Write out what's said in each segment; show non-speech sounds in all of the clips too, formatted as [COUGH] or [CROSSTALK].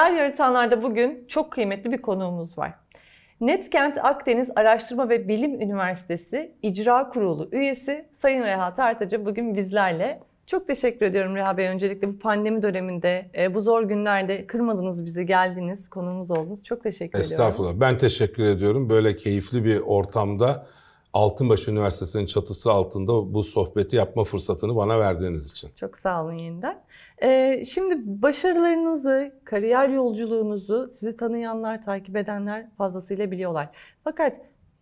Hayal Yaratanlar'da bugün çok kıymetli bir konuğumuz var. Netkent Akdeniz Araştırma ve Bilim Üniversitesi İcra Kurulu üyesi Sayın Reha Tartacı bugün bizlerle. Çok teşekkür ediyorum Reha Bey. Öncelikle bu pandemi döneminde, e, bu zor günlerde kırmadınız bizi, geldiniz, konuğumuz oldunuz. Çok teşekkür Estağfurullah. ediyorum. Estağfurullah. Ben teşekkür ediyorum. Böyle keyifli bir ortamda Altınbaş Üniversitesi'nin çatısı altında bu sohbeti yapma fırsatını bana verdiğiniz için. Çok sağ olun yeniden. Ee, şimdi başarılarınızı, kariyer yolculuğunuzu sizi tanıyanlar, takip edenler fazlasıyla biliyorlar. Fakat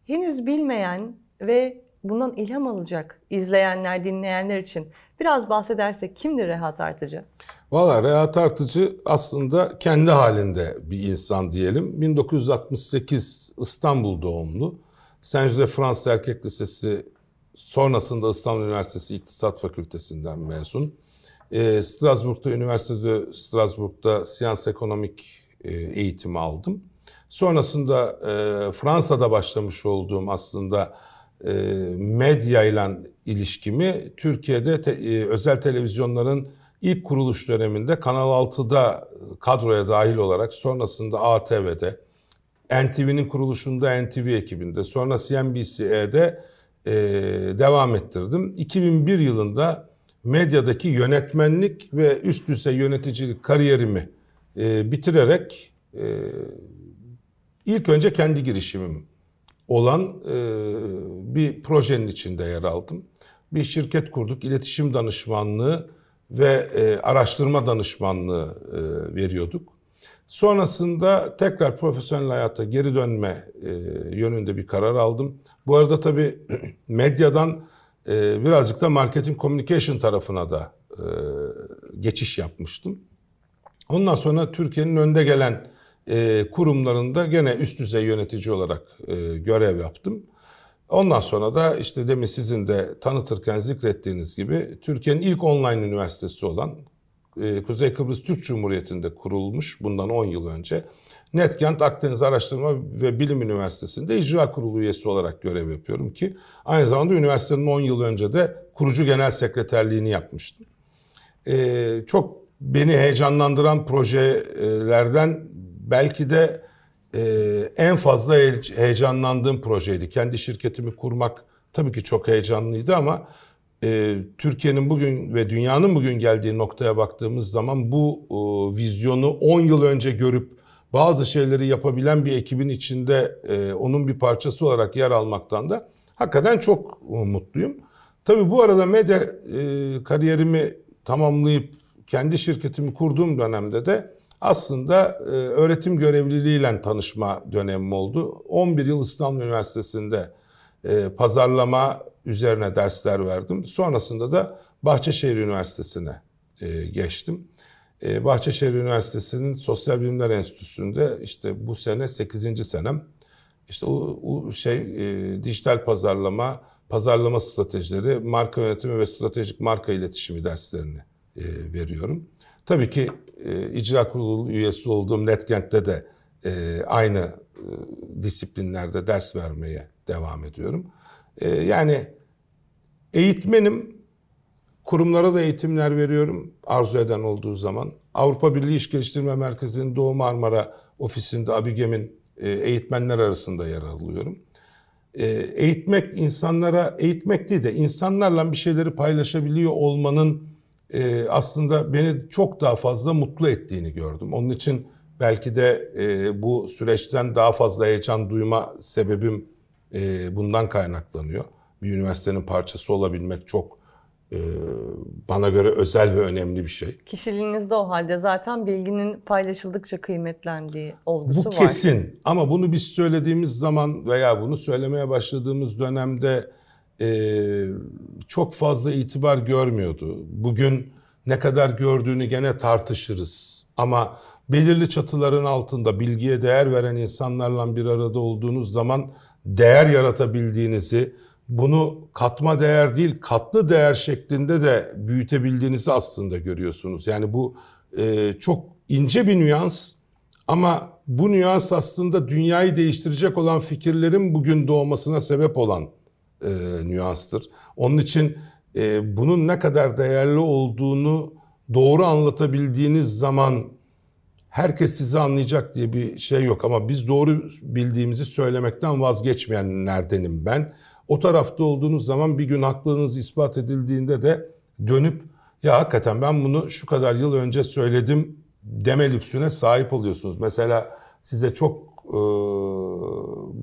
henüz bilmeyen ve bundan ilham alacak izleyenler, dinleyenler için biraz bahsedersek kimdir Rehat Artıcı? Valla Rehat Artıcı aslında kendi halinde bir insan diyelim. 1968 İstanbul doğumlu. Saint Joseph Fransız Erkek Lisesi sonrasında İstanbul Üniversitesi İktisat Fakültesinden mezun. E, Strasbourg'da, üniversitede Strasbourg'da siyans ekonomik e, eğitimi aldım. Sonrasında e, Fransa'da başlamış olduğum aslında e, medya ile ilişkimi Türkiye'de te, e, özel televizyonların ilk kuruluş döneminde Kanal 6'da kadroya dahil olarak sonrasında ATV'de, NTV'nin kuruluşunda NTV ekibinde, sonra CNBC'de e, devam ettirdim. 2001 yılında medyadaki yönetmenlik ve üst düzey yöneticilik kariyerimi e, bitirerek e, ilk önce kendi girişimim olan e, bir projenin içinde yer aldım. Bir şirket kurduk, iletişim danışmanlığı ve e, araştırma danışmanlığı e, veriyorduk. Sonrasında tekrar profesyonel hayata geri dönme e, yönünde bir karar aldım. Bu arada tabii [CLEARS THROAT] medyadan e, birazcık da marketing communication tarafına da e, geçiş yapmıştım. Ondan sonra Türkiye'nin önde gelen e, kurumlarında gene üst düzey yönetici olarak e, görev yaptım. Ondan sonra da işte demin sizin de tanıtırken zikrettiğiniz gibi Türkiye'nin ilk online üniversitesi olan Kuzey Kıbrıs Türk Cumhuriyeti'nde kurulmuş bundan 10 yıl önce. Netkent Akdeniz Araştırma ve Bilim Üniversitesi'nde icra kurulu üyesi olarak görev yapıyorum ki aynı zamanda üniversitenin 10 yıl önce de kurucu genel sekreterliğini yapmıştım. Ee, çok beni heyecanlandıran projelerden belki de e, en fazla heyecanlandığım projeydi. Kendi şirketimi kurmak tabii ki çok heyecanlıydı ama e, Türkiye'nin bugün ve dünyanın bugün geldiği noktaya baktığımız zaman bu e, vizyonu 10 yıl önce görüp bazı şeyleri yapabilen bir ekibin içinde e, onun bir parçası olarak yer almaktan da hakikaten çok e, mutluyum. Tabii bu arada medya e, kariyerimi tamamlayıp kendi şirketimi kurduğum dönemde de aslında e, öğretim görevliliğiyle tanışma dönemim oldu. 11 yıl İstanbul Üniversitesi'nde e, pazarlama üzerine dersler verdim. Sonrasında da Bahçeşehir Üniversitesi'ne e, geçtim. E, Bahçeşehir Üniversitesi'nin Sosyal Bilimler Enstitüsü'nde işte bu sene 8. senem. İşte o, o şey e, dijital pazarlama, pazarlama stratejileri, marka yönetimi ve stratejik marka iletişimi derslerini e, veriyorum. Tabii ki e, icra kurulu üyesi olduğum Netkent'te de e, aynı e, disiplinlerde ders vermeye devam ediyorum. E, yani eğitmenim, kurumlara da eğitimler veriyorum arzu eden olduğu zaman. Avrupa Birliği İş Geliştirme Merkezi'nin Doğu Marmara ofisinde ABİGEM'in e, eğitmenler arasında yer alıyorum. E, eğitmek insanlara, eğitmek değil de insanlarla bir şeyleri paylaşabiliyor olmanın e, aslında beni çok daha fazla mutlu ettiğini gördüm. Onun için belki de bu süreçten daha fazla heyecan duyma sebebim bundan kaynaklanıyor. Bir üniversitenin parçası olabilmek çok bana göre özel ve önemli bir şey. Kişiliğinizde o halde zaten bilginin paylaşıldıkça kıymetlendiği olgusu var. Bu kesin ama bunu biz söylediğimiz zaman veya bunu söylemeye başladığımız dönemde e, çok fazla itibar görmüyordu. Bugün ne kadar gördüğünü gene tartışırız. Ama belirli çatıların altında bilgiye değer veren insanlarla bir arada olduğunuz zaman değer yaratabildiğinizi, bunu katma değer değil katlı değer şeklinde de büyütebildiğinizi aslında görüyorsunuz. Yani bu e, çok ince bir nüans ama bu nüans aslında dünyayı değiştirecek olan fikirlerin bugün doğmasına sebep olan e, nüanstır. Onun için e, bunun ne kadar değerli olduğunu doğru anlatabildiğiniz zaman herkes sizi anlayacak diye bir şey yok ama biz doğru bildiğimizi söylemekten vazgeçmeyenlerdenim ben. O tarafta olduğunuz zaman bir gün haklılığınız ispat edildiğinde de dönüp ya hakikaten ben bunu şu kadar yıl önce söyledim deme lüksüne sahip oluyorsunuz. Mesela size çok e,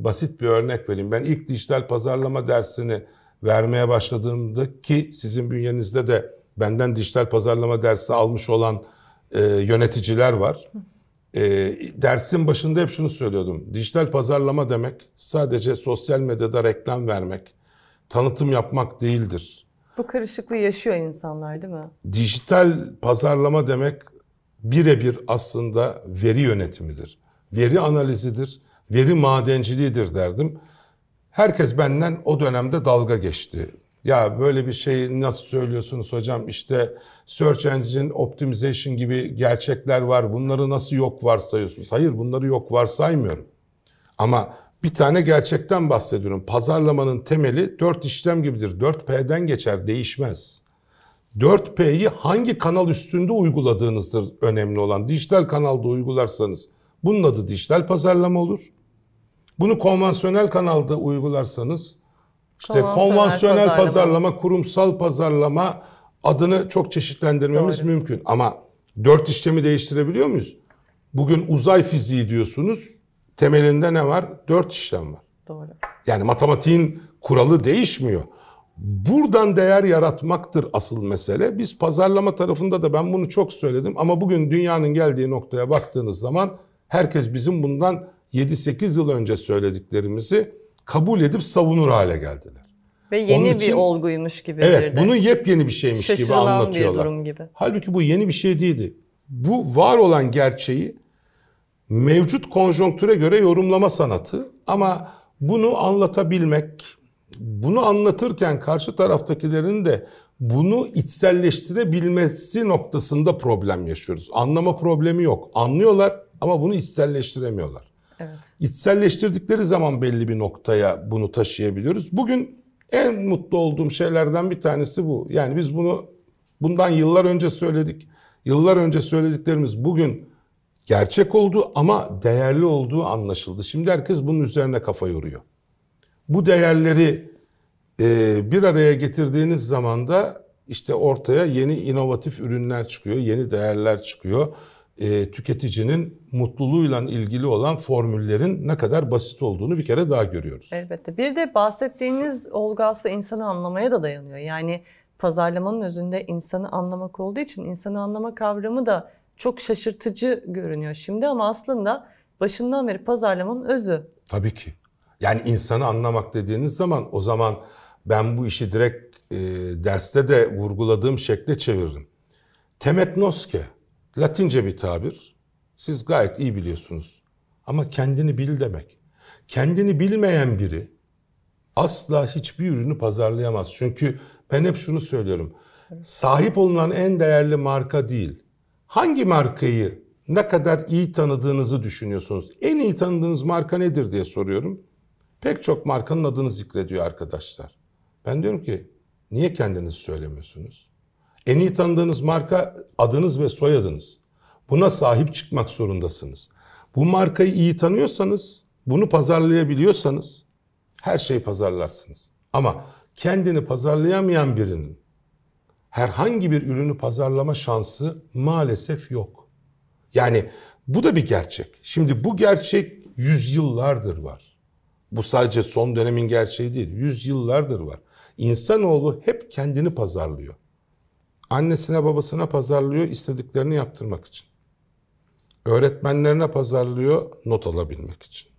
basit bir örnek vereyim. Ben ilk dijital pazarlama dersini vermeye başladığımda ki sizin bünyenizde de benden dijital pazarlama dersi almış olan e, yöneticiler var. E, dersin başında hep şunu söylüyordum. Dijital pazarlama demek sadece sosyal medyada reklam vermek, tanıtım yapmak değildir. Bu karışıklığı yaşıyor insanlar değil mi? Dijital pazarlama demek birebir aslında veri yönetimidir. Veri analizidir, veri madenciliğidir derdim. Herkes benden o dönemde dalga geçti. Ya böyle bir şey nasıl söylüyorsunuz hocam? İşte search engine optimization gibi gerçekler var. Bunları nasıl yok varsayıyorsunuz? Hayır bunları yok varsaymıyorum. Ama bir tane gerçekten bahsediyorum. Pazarlamanın temeli 4 işlem gibidir. 4P'den geçer, değişmez. 4P'yi hangi kanal üstünde uyguladığınızdır önemli olan. Dijital kanalda uygularsanız bunun adı dijital pazarlama olur. Bunu konvansiyonel kanalda uygularsanız işte konvansiyonel, konvansiyonel pazarlama. pazarlama, kurumsal pazarlama adını çok çeşitlendirmemiz Doğru. mümkün. Ama dört işlemi değiştirebiliyor muyuz? Bugün uzay fiziği diyorsunuz. Temelinde ne var? Dört işlem var. Doğru. Yani matematiğin kuralı değişmiyor. Buradan değer yaratmaktır asıl mesele. Biz pazarlama tarafında da ben bunu çok söyledim ama bugün dünyanın geldiği noktaya baktığınız zaman herkes bizim bundan 7-8 yıl önce söylediklerimizi kabul edip savunur hale geldiler. Ve yeni için, bir olguymuş gibi. Evet, bunu yepyeni bir şeymiş gibi anlatıyorlar. bir durum gibi. Halbuki bu yeni bir şey değildi. Bu var olan gerçeği mevcut konjonktüre göre yorumlama sanatı ama bunu anlatabilmek, bunu anlatırken karşı taraftakilerin de bunu içselleştirebilmesi noktasında problem yaşıyoruz. Anlama problemi yok. Anlıyorlar ama bunu içselleştiremiyorlar. Evet. İçselleştirdikleri zaman belli bir noktaya bunu taşıyabiliyoruz. Bugün en mutlu olduğum şeylerden bir tanesi bu. Yani biz bunu bundan yıllar önce söyledik. Yıllar önce söylediklerimiz bugün gerçek oldu ama değerli olduğu anlaşıldı. Şimdi herkes bunun üzerine kafa yoruyor. Bu değerleri e, bir araya getirdiğiniz zaman da işte ortaya yeni inovatif ürünler çıkıyor, yeni değerler çıkıyor e, tüketicinin mutluluğuyla ilgili olan formüllerin ne kadar basit olduğunu bir kere daha görüyoruz. Elbette. Bir de bahsettiğiniz olgu aslında insanı anlamaya da dayanıyor. Yani pazarlamanın özünde insanı anlamak olduğu için insanı anlama kavramı da çok şaşırtıcı görünüyor şimdi ama aslında başından beri pazarlamanın özü. Tabii ki. Yani insanı anlamak dediğiniz zaman o zaman ben bu işi direkt e, derste de vurguladığım şekle çeviririm. Temetnoske Latince bir tabir. Siz gayet iyi biliyorsunuz. Ama kendini bil demek. Kendini bilmeyen biri asla hiçbir ürünü pazarlayamaz. Çünkü ben hep şunu söylüyorum. Sahip olunan en değerli marka değil. Hangi markayı ne kadar iyi tanıdığınızı düşünüyorsunuz? En iyi tanıdığınız marka nedir diye soruyorum. Pek çok markanın adını zikrediyor arkadaşlar. Ben diyorum ki niye kendinizi söylemiyorsunuz? En iyi tanıdığınız marka adınız ve soyadınız. Buna sahip çıkmak zorundasınız. Bu markayı iyi tanıyorsanız, bunu pazarlayabiliyorsanız her şeyi pazarlarsınız. Ama kendini pazarlayamayan birinin herhangi bir ürünü pazarlama şansı maalesef yok. Yani bu da bir gerçek. Şimdi bu gerçek yüzyıllardır var. Bu sadece son dönemin gerçeği değil, yüzyıllardır var. İnsanoğlu hep kendini pazarlıyor. Annesine babasına pazarlıyor istediklerini yaptırmak için. Öğretmenlerine pazarlıyor not alabilmek için.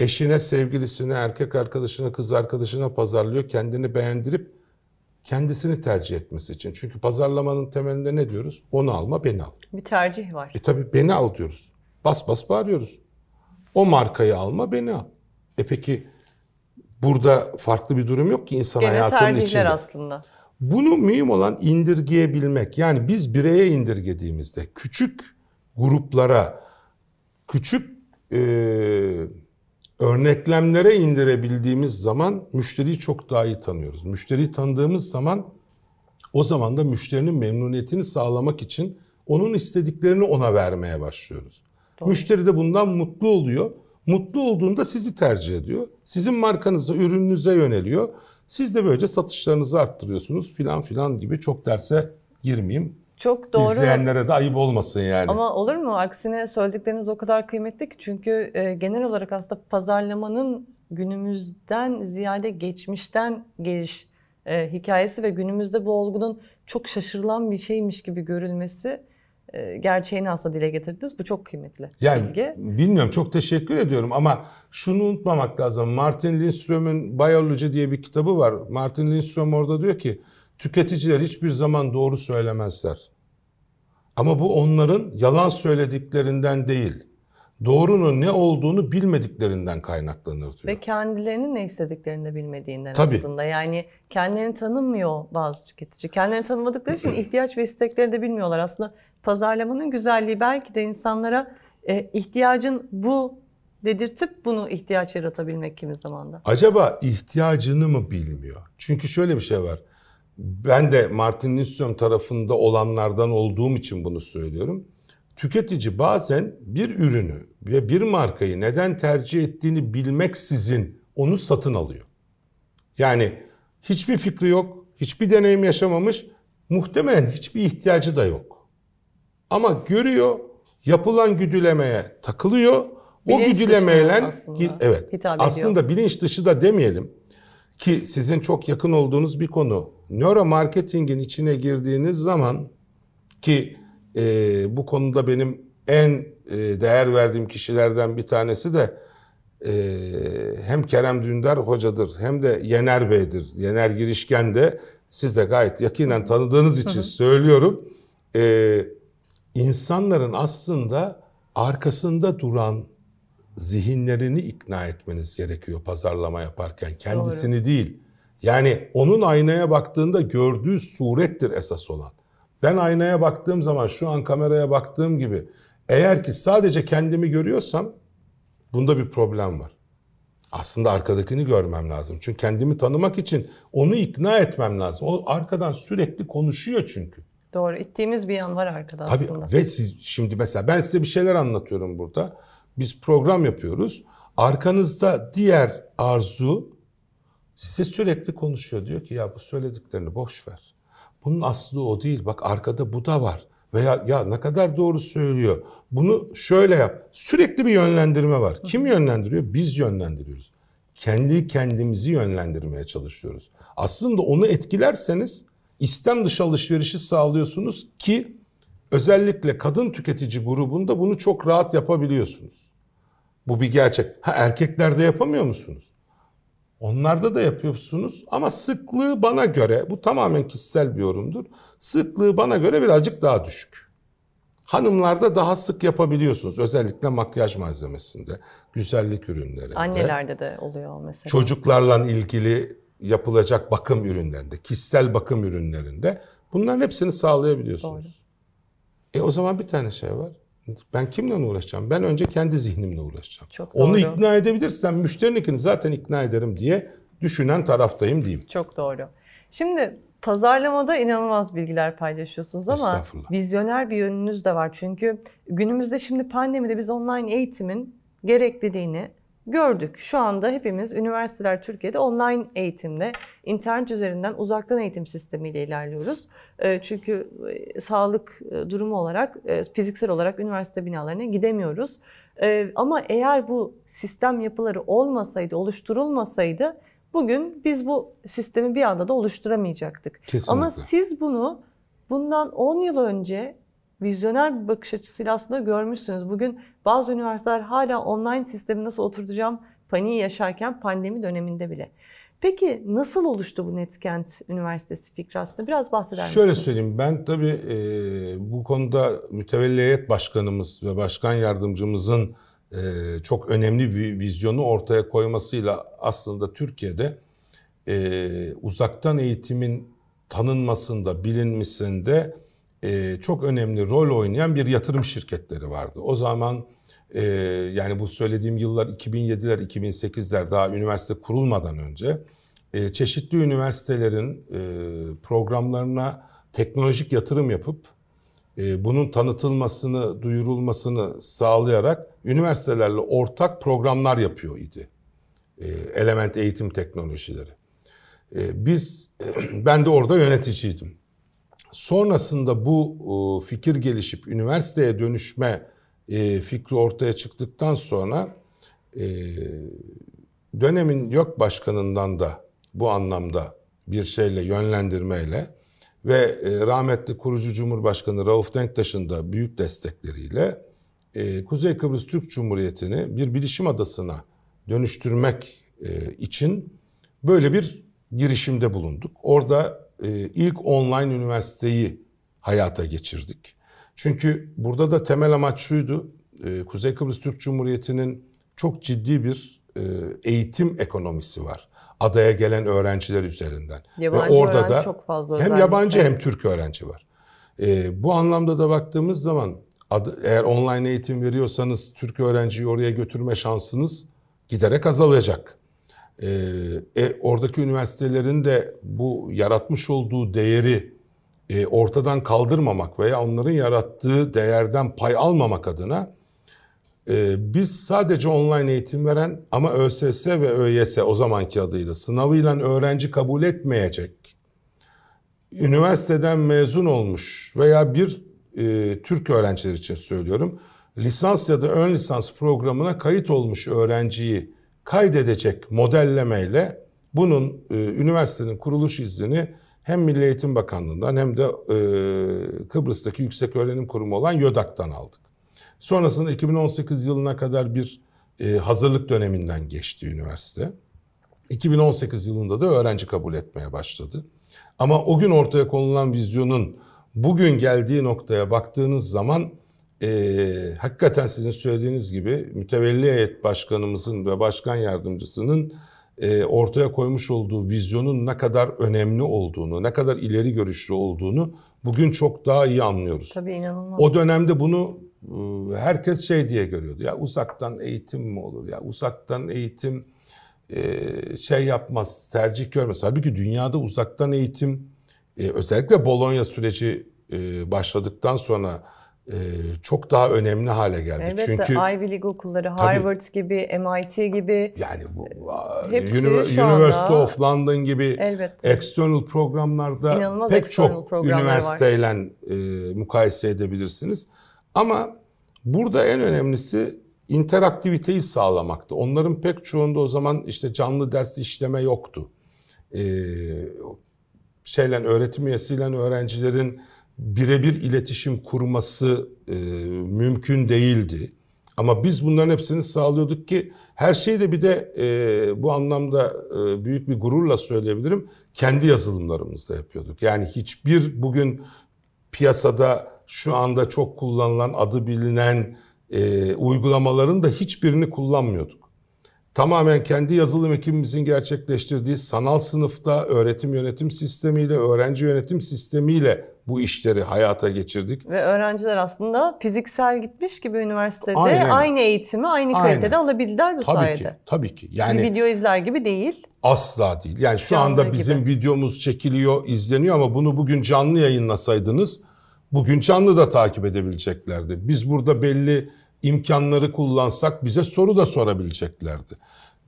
Eşine, sevgilisine, erkek arkadaşına, kız arkadaşına pazarlıyor kendini beğendirip kendisini tercih etmesi için. Çünkü pazarlamanın temelinde ne diyoruz? Onu alma, beni al. Bir tercih var. E tabi beni al diyoruz. Bas bas bağırıyoruz. O markayı alma, beni al. E peki burada farklı bir durum yok ki insan Gene hayatının içinde. tercihler aslında. Bunu mühim olan indirgeyebilmek. Yani biz bireye indirgediğimizde küçük gruplara, küçük e, örneklemlere indirebildiğimiz zaman müşteriyi çok daha iyi tanıyoruz. Müşteriyi tanıdığımız zaman o zaman da müşterinin memnuniyetini sağlamak için onun istediklerini ona vermeye başlıyoruz. Doğru. Müşteri de bundan mutlu oluyor. Mutlu olduğunda sizi tercih ediyor. Sizin markanızda ürününüze yöneliyor. Siz de böylece satışlarınızı arttırıyorsunuz filan filan gibi çok derse girmeyeyim. Çok doğru. İzleyenlere de ayıp olmasın yani. Ama olur mu? Aksine söyledikleriniz o kadar kıymetli ki. Çünkü e, genel olarak aslında pazarlamanın günümüzden ziyade geçmişten geliş e, hikayesi ve günümüzde bu olgunun çok şaşırılan bir şeymiş gibi görülmesi gerçeğini aslında dile getirdiniz. Bu çok kıymetli. Yani bilgi. bilmiyorum çok teşekkür ediyorum ama şunu unutmamak lazım. Martin Lindström'ün Biyoloji diye bir kitabı var. Martin Lindström orada diyor ki tüketiciler hiçbir zaman doğru söylemezler. Ama bu onların yalan söylediklerinden değil doğrunun ne olduğunu bilmediklerinden kaynaklanır diyor. Ve kendilerinin ne istediklerini de bilmediğinden Tabii. aslında. Yani kendilerini tanımıyor bazı tüketici. Kendilerini tanımadıkları için [CLEARS THROAT] ihtiyaç ve istekleri de bilmiyorlar. Aslında pazarlamanın güzelliği belki de insanlara e, ihtiyacın bu dedirtip bunu ihtiyaç yaratabilmek kimi zamanda. Acaba ihtiyacını mı bilmiyor? Çünkü şöyle bir şey var. Ben de Martin Nisson tarafında olanlardan olduğum için bunu söylüyorum. Tüketici bazen bir ürünü ve bir markayı neden tercih ettiğini bilmeksizin onu satın alıyor. Yani hiçbir fikri yok, hiçbir deneyim yaşamamış, muhtemelen hiçbir ihtiyacı da yok. Ama görüyor, yapılan güdülemeye takılıyor. Bilinç o güdülemeyle aslında, evet aslında bilinç dışı da demeyelim ki sizin çok yakın olduğunuz bir konu. Nöro marketingin içine girdiğiniz zaman ki e, bu konuda benim en e, değer verdiğim kişilerden bir tanesi de e, hem Kerem Dündar hocadır hem de Yener Bey'dir. Yener Girişken de siz de gayet yakinen tanıdığınız için söylüyorum. E, insanların aslında arkasında duran zihinlerini ikna etmeniz gerekiyor pazarlama yaparken. Kendisini Doğru. değil. Yani onun aynaya baktığında gördüğü surettir esas olan. Ben aynaya baktığım zaman şu an kameraya baktığım gibi eğer ki sadece kendimi görüyorsam bunda bir problem var. Aslında arkadakini görmem lazım. Çünkü kendimi tanımak için onu ikna etmem lazım. O arkadan sürekli konuşuyor çünkü. Doğru. İttiğimiz bir yan var arkada Tabii, aslında. Ve siz şimdi mesela ben size bir şeyler anlatıyorum burada. Biz program yapıyoruz. Arkanızda diğer arzu size sürekli konuşuyor. Diyor ki ya bu söylediklerini boş ver. Bunun aslı o değil. Bak arkada bu da var. Veya ya ne kadar doğru söylüyor. Bunu şöyle yap. Sürekli bir yönlendirme var. Kim yönlendiriyor? Biz yönlendiriyoruz. Kendi kendimizi yönlendirmeye çalışıyoruz. Aslında onu etkilerseniz istem dışı alışverişi sağlıyorsunuz ki özellikle kadın tüketici grubunda bunu çok rahat yapabiliyorsunuz. Bu bir gerçek. Ha erkeklerde yapamıyor musunuz? Onlarda da yapıyorsunuz ama sıklığı bana göre, bu tamamen kişisel bir yorumdur. Sıklığı bana göre birazcık daha düşük. Hanımlarda daha sık yapabiliyorsunuz. Özellikle makyaj malzemesinde, güzellik ürünlerinde. Annelerde de oluyor mesela. Çocuklarla ilgili yapılacak bakım ürünlerinde, kişisel bakım ürünlerinde. Bunların hepsini sağlayabiliyorsunuz. Doğru. E o zaman bir tane şey var. Ben kimle uğraşacağım? Ben önce kendi zihnimle uğraşacağım. Çok doğru. Onu ikna edebilirsem müşterininkini zaten ikna ederim diye düşünen taraftayım diyeyim. Çok doğru. Şimdi pazarlamada inanılmaz bilgiler paylaşıyorsunuz ama vizyoner bir yönünüz de var. Çünkü günümüzde şimdi pandemide biz online eğitimin gerekliliğini gördük. Şu anda hepimiz üniversiteler Türkiye'de online eğitimde, internet üzerinden uzaktan eğitim sistemiyle ilerliyoruz. Ee, çünkü e, sağlık e, durumu olarak, e, fiziksel olarak üniversite binalarına gidemiyoruz. Ee, ama eğer bu sistem yapıları olmasaydı, oluşturulmasaydı bugün biz bu sistemi bir anda da oluşturamayacaktık. Kesinlikle. Ama siz bunu bundan 10 yıl önce vizyoner bir bakış açısıyla aslında görmüşsünüz. Bugün bazı üniversiteler hala online sistemi nasıl oturtacağım paniği yaşarken pandemi döneminde bile. Peki nasıl oluştu bu Netkent Üniversitesi fikri aslında? Biraz bahseder misiniz? Şöyle söyleyeyim ben tabii e, bu konuda mütevelli başkanımız ve başkan yardımcımızın e, çok önemli bir vizyonu ortaya koymasıyla aslında Türkiye'de e, uzaktan eğitimin tanınmasında, bilinmesinde e, çok önemli rol oynayan bir yatırım şirketleri vardı. O zaman e, yani bu söylediğim yıllar 2007'ler, 2008'ler daha üniversite kurulmadan önce e, çeşitli üniversitelerin e, programlarına teknolojik yatırım yapıp e, bunun tanıtılmasını, duyurulmasını sağlayarak üniversitelerle ortak programlar yapıyor idi. E, element eğitim teknolojileri. E, biz, [CLEARS THROAT] ben de orada yöneticiydim. Sonrasında bu fikir gelişip üniversiteye dönüşme fikri ortaya çıktıktan sonra dönemin yok başkanından da bu anlamda bir şeyle yönlendirmeyle ve e, rahmetli kurucu Cumhurbaşkanı Rauf Denktaş'ın da büyük destekleriyle e, Kuzey Kıbrıs Türk Cumhuriyeti'ni bir bilişim adasına dönüştürmek e, için böyle bir girişimde bulunduk. Orada ilk online üniversiteyi hayata geçirdik. Çünkü burada da temel amaç şuydu. Kuzey Kıbrıs Türk Cumhuriyeti'nin çok ciddi bir eğitim ekonomisi var adaya gelen öğrenciler üzerinden. Yabancı Ve orada da çok fazla hem yabancı hem Türk öğrenci var. Bu anlamda da baktığımız zaman eğer online eğitim veriyorsanız Türk öğrenciyi oraya götürme şansınız giderek azalacak. Ee, e, oradaki üniversitelerin de bu yaratmış olduğu değeri e, ortadan kaldırmamak veya onların yarattığı değerden pay almamak adına ee, biz sadece online eğitim veren ama ÖSS ve ÖYS o zamanki adıyla sınavıyla öğrenci kabul etmeyecek, üniversiteden mezun olmuş veya bir e, Türk öğrenciler için söylüyorum, lisans ya da ön lisans programına kayıt olmuş öğrenciyi kaydedecek modellemeyle bunun e, üniversitenin kuruluş iznini hem Milli Eğitim Bakanlığı'ndan hem de e, Kıbrıs'taki Yüksek Öğrenim Kurumu olan YÖDAK'tan aldık. Sonrasında 2018 yılına kadar bir e, hazırlık döneminden geçti üniversite. 2018 yılında da öğrenci kabul etmeye başladı. Ama o gün ortaya konulan vizyonun bugün geldiği noktaya baktığınız zaman e, hakikaten sizin söylediğiniz gibi mütevelli heyet başkanımızın ve başkan yardımcısının e, ortaya koymuş olduğu vizyonun ne kadar önemli olduğunu, ne kadar ileri görüşlü olduğunu bugün çok daha iyi anlıyoruz. Tabii inanılmaz. O dönemde bunu ee, herkes şey diye görüyordu. Ya uzaktan eğitim mi olur? Ya uzaktan eğitim e, şey yapmaz, tercih görmez. Halbuki dünyada uzaktan eğitim e, özellikle Bologna süreci e, başladıktan sonra çok daha önemli hale geldi. Evet, Çünkü Ivy League okulları, Harvard tabii, gibi, MIT gibi yani bu hepsi University anda, of London gibi elbette. external programlarda İnanılmaz pek çok üniversiteyle e, mukayese edebilirsiniz. Ama burada en önemlisi interaktiviteyi sağlamaktı. Onların pek çoğunda o zaman işte canlı ders işleme yoktu. Ee, şeyle öğretim üyesiyle öğrencilerin birebir iletişim kurması e, mümkün değildi. Ama biz bunların hepsini sağlıyorduk ki her şeyi de bir de e, bu anlamda e, büyük bir gururla söyleyebilirim. Kendi yazılımlarımızda yapıyorduk. Yani hiçbir bugün piyasada şu anda çok kullanılan, adı bilinen e, uygulamaların da hiçbirini kullanmıyorduk. Tamamen kendi yazılım ekibimizin gerçekleştirdiği sanal sınıfta öğretim yönetim sistemiyle, öğrenci yönetim sistemiyle bu işleri hayata geçirdik. Ve öğrenciler aslında fiziksel gitmiş gibi üniversitede Aynen. aynı eğitimi aynı kalitede Aynen. alabildiler bu tabii sayede. Ki, tabii ki. Yani bir video izler gibi değil. Asla değil. Yani şu canlı anda bizim gibi. videomuz çekiliyor, izleniyor ama bunu bugün canlı yayınlasaydınız bugün canlı da takip edebileceklerdi. Biz burada belli imkanları kullansak bize soru da sorabileceklerdi.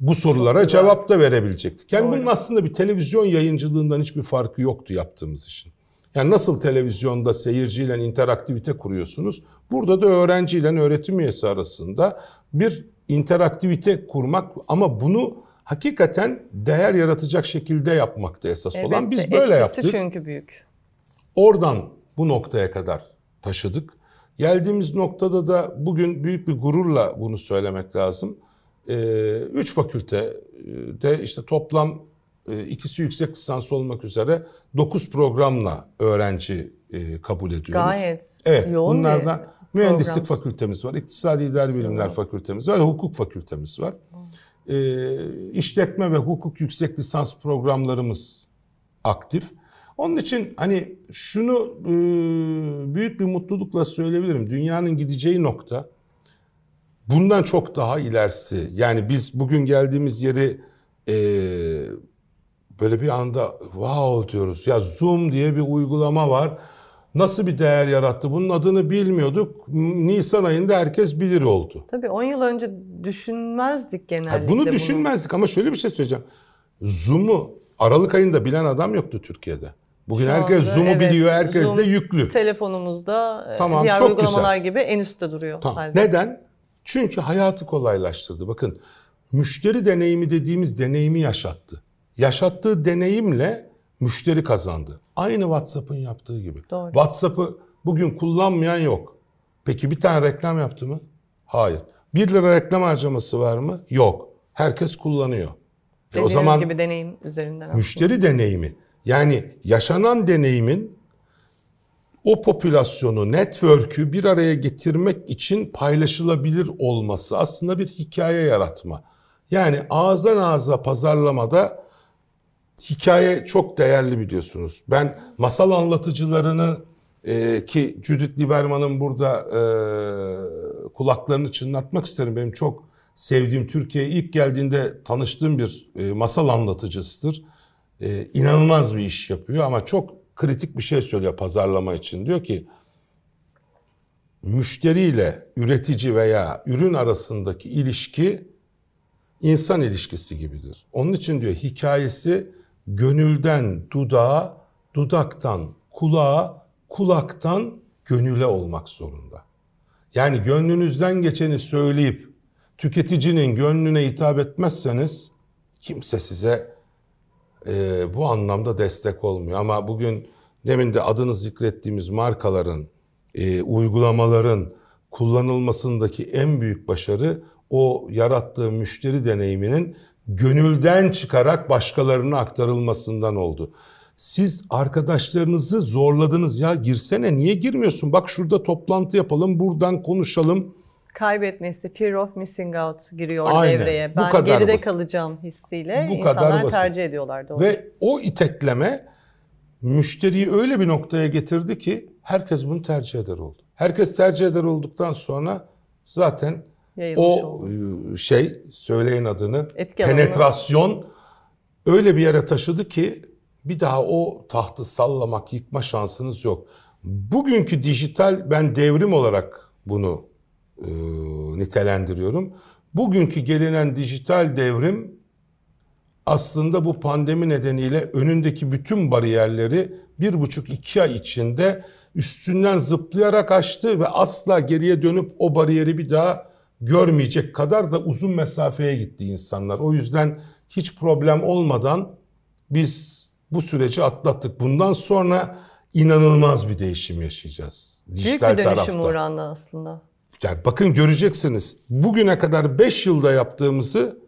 Bu sorulara cevap da verebilecektik. Yani bunun aslında bir televizyon yayıncılığından hiçbir farkı yoktu yaptığımız işin. Yani nasıl televizyonda seyirciyle interaktivite kuruyorsunuz? Burada da öğrenciyle öğretim üyesi arasında bir interaktivite kurmak ama bunu hakikaten değer yaratacak şekilde yapmakta esas evet, olan. Biz böyle yaptık. çünkü büyük. Oradan bu noktaya kadar taşıdık. Geldiğimiz noktada da bugün büyük bir gururla bunu söylemek lazım. Ee, üç fakültede işte toplam e, ikisi yüksek lisans olmak üzere dokuz programla öğrenci e, kabul ediyoruz. Gayet evet, yoğun bunlardan mühendislik program. fakültemiz var, iktisadi idari bilimler fakültemiz var, hukuk fakültemiz var. Ee, işletme ve hukuk yüksek lisans programlarımız aktif. Onun için hani şunu e, büyük bir mutlulukla söyleyebilirim. Dünyanın gideceği nokta bundan çok daha ilerisi. Yani biz bugün geldiğimiz yeri e, böyle bir anda wow diyoruz. Ya Zoom diye bir uygulama var. nasıl bir değer yarattı? Bunun adını bilmiyorduk. Nisan ayında herkes bilir oldu. Tabii 10 yıl önce düşünmezdik genellikle Ha, bunu düşünmezdik ama şöyle bir şey söyleyeceğim. Zoom'u Aralık ayında bilen adam yoktu Türkiye'de. Bugün Şu herkes anda Zoom'u evet, biliyor, herkes Zoom de yüklü. Telefonumuzda e, Tamam, diğer çok uygulamalar güzel. gibi en üstte duruyor. Tamam. halde. Neden? Çünkü hayatı kolaylaştırdı. Bakın müşteri deneyimi dediğimiz deneyimi yaşattı. Yaşattığı deneyimle müşteri kazandı. Aynı WhatsApp'ın yaptığı gibi. Doğru. WhatsApp'ı bugün kullanmayan yok. Peki bir tane reklam yaptı mı? Hayır. Bir lira reklam harcaması var mı? Yok. Herkes kullanıyor. E o zaman gibi deneyim üzerinden. aslında. müşteri deneyimi yani yaşanan deneyimin o popülasyonu, network'ü bir araya getirmek için paylaşılabilir olması aslında bir hikaye yaratma. Yani ağızdan ağza pazarlamada hikaye çok değerli biliyorsunuz. Ben masal anlatıcılarını e, ki Judith Lieberman'ın burada e, kulaklarını çınlatmak isterim. Benim çok sevdiğim Türkiye'ye ilk geldiğinde tanıştığım bir e, masal anlatıcısıdır. E, inanılmaz bir iş yapıyor ama çok kritik bir şey söylüyor pazarlama için. Diyor ki müşteriyle üretici veya ürün arasındaki ilişki insan ilişkisi gibidir. Onun için diyor hikayesi gönülden dudağa, dudaktan kulağa, kulaktan gönüle olmak zorunda. Yani gönlünüzden geçeni söyleyip tüketicinin gönlüne hitap etmezseniz kimse size e, bu anlamda destek olmuyor. Ama bugün demin de adını zikrettiğimiz markaların, e, uygulamaların kullanılmasındaki en büyük başarı o yarattığı müşteri deneyiminin gönülden çıkarak başkalarına aktarılmasından oldu. Siz arkadaşlarınızı zorladınız ya girsene niye girmiyorsun? Bak şurada toplantı yapalım, buradan konuşalım. Kaybetmesi, fear of missing out giriyor Aynen, devreye. bu Ben kadar geride basit. kalacağım hissiyle Bu kadar insanlar basit. tercih ediyorlar. Doğru. Ve o itekleme müşteriyi öyle bir noktaya getirdi ki herkes bunu tercih eder oldu. Herkes tercih eder olduktan sonra zaten Yayılmış o oldu. e, şey söyleyin adını Etki alanı. penetrasyon öyle bir yere taşıdı ki bir daha o tahtı sallamak, yıkma şansınız yok. Bugünkü dijital ben devrim olarak bunu e, nitelendiriyorum. Bugünkü gelinen dijital devrim aslında bu pandemi nedeniyle önündeki bütün bariyerleri bir buçuk iki ay içinde üstünden zıplayarak aştı ve asla geriye dönüp o bariyeri bir daha görmeyecek kadar da uzun mesafeye gitti insanlar. O yüzden hiç problem olmadan biz bu süreci atlattık. Bundan sonra inanılmaz bir değişim yaşayacağız. Büyük bir dönüşüm tarafta. uğrandı aslında. Yani bakın göreceksiniz. Bugüne kadar 5 yılda yaptığımızı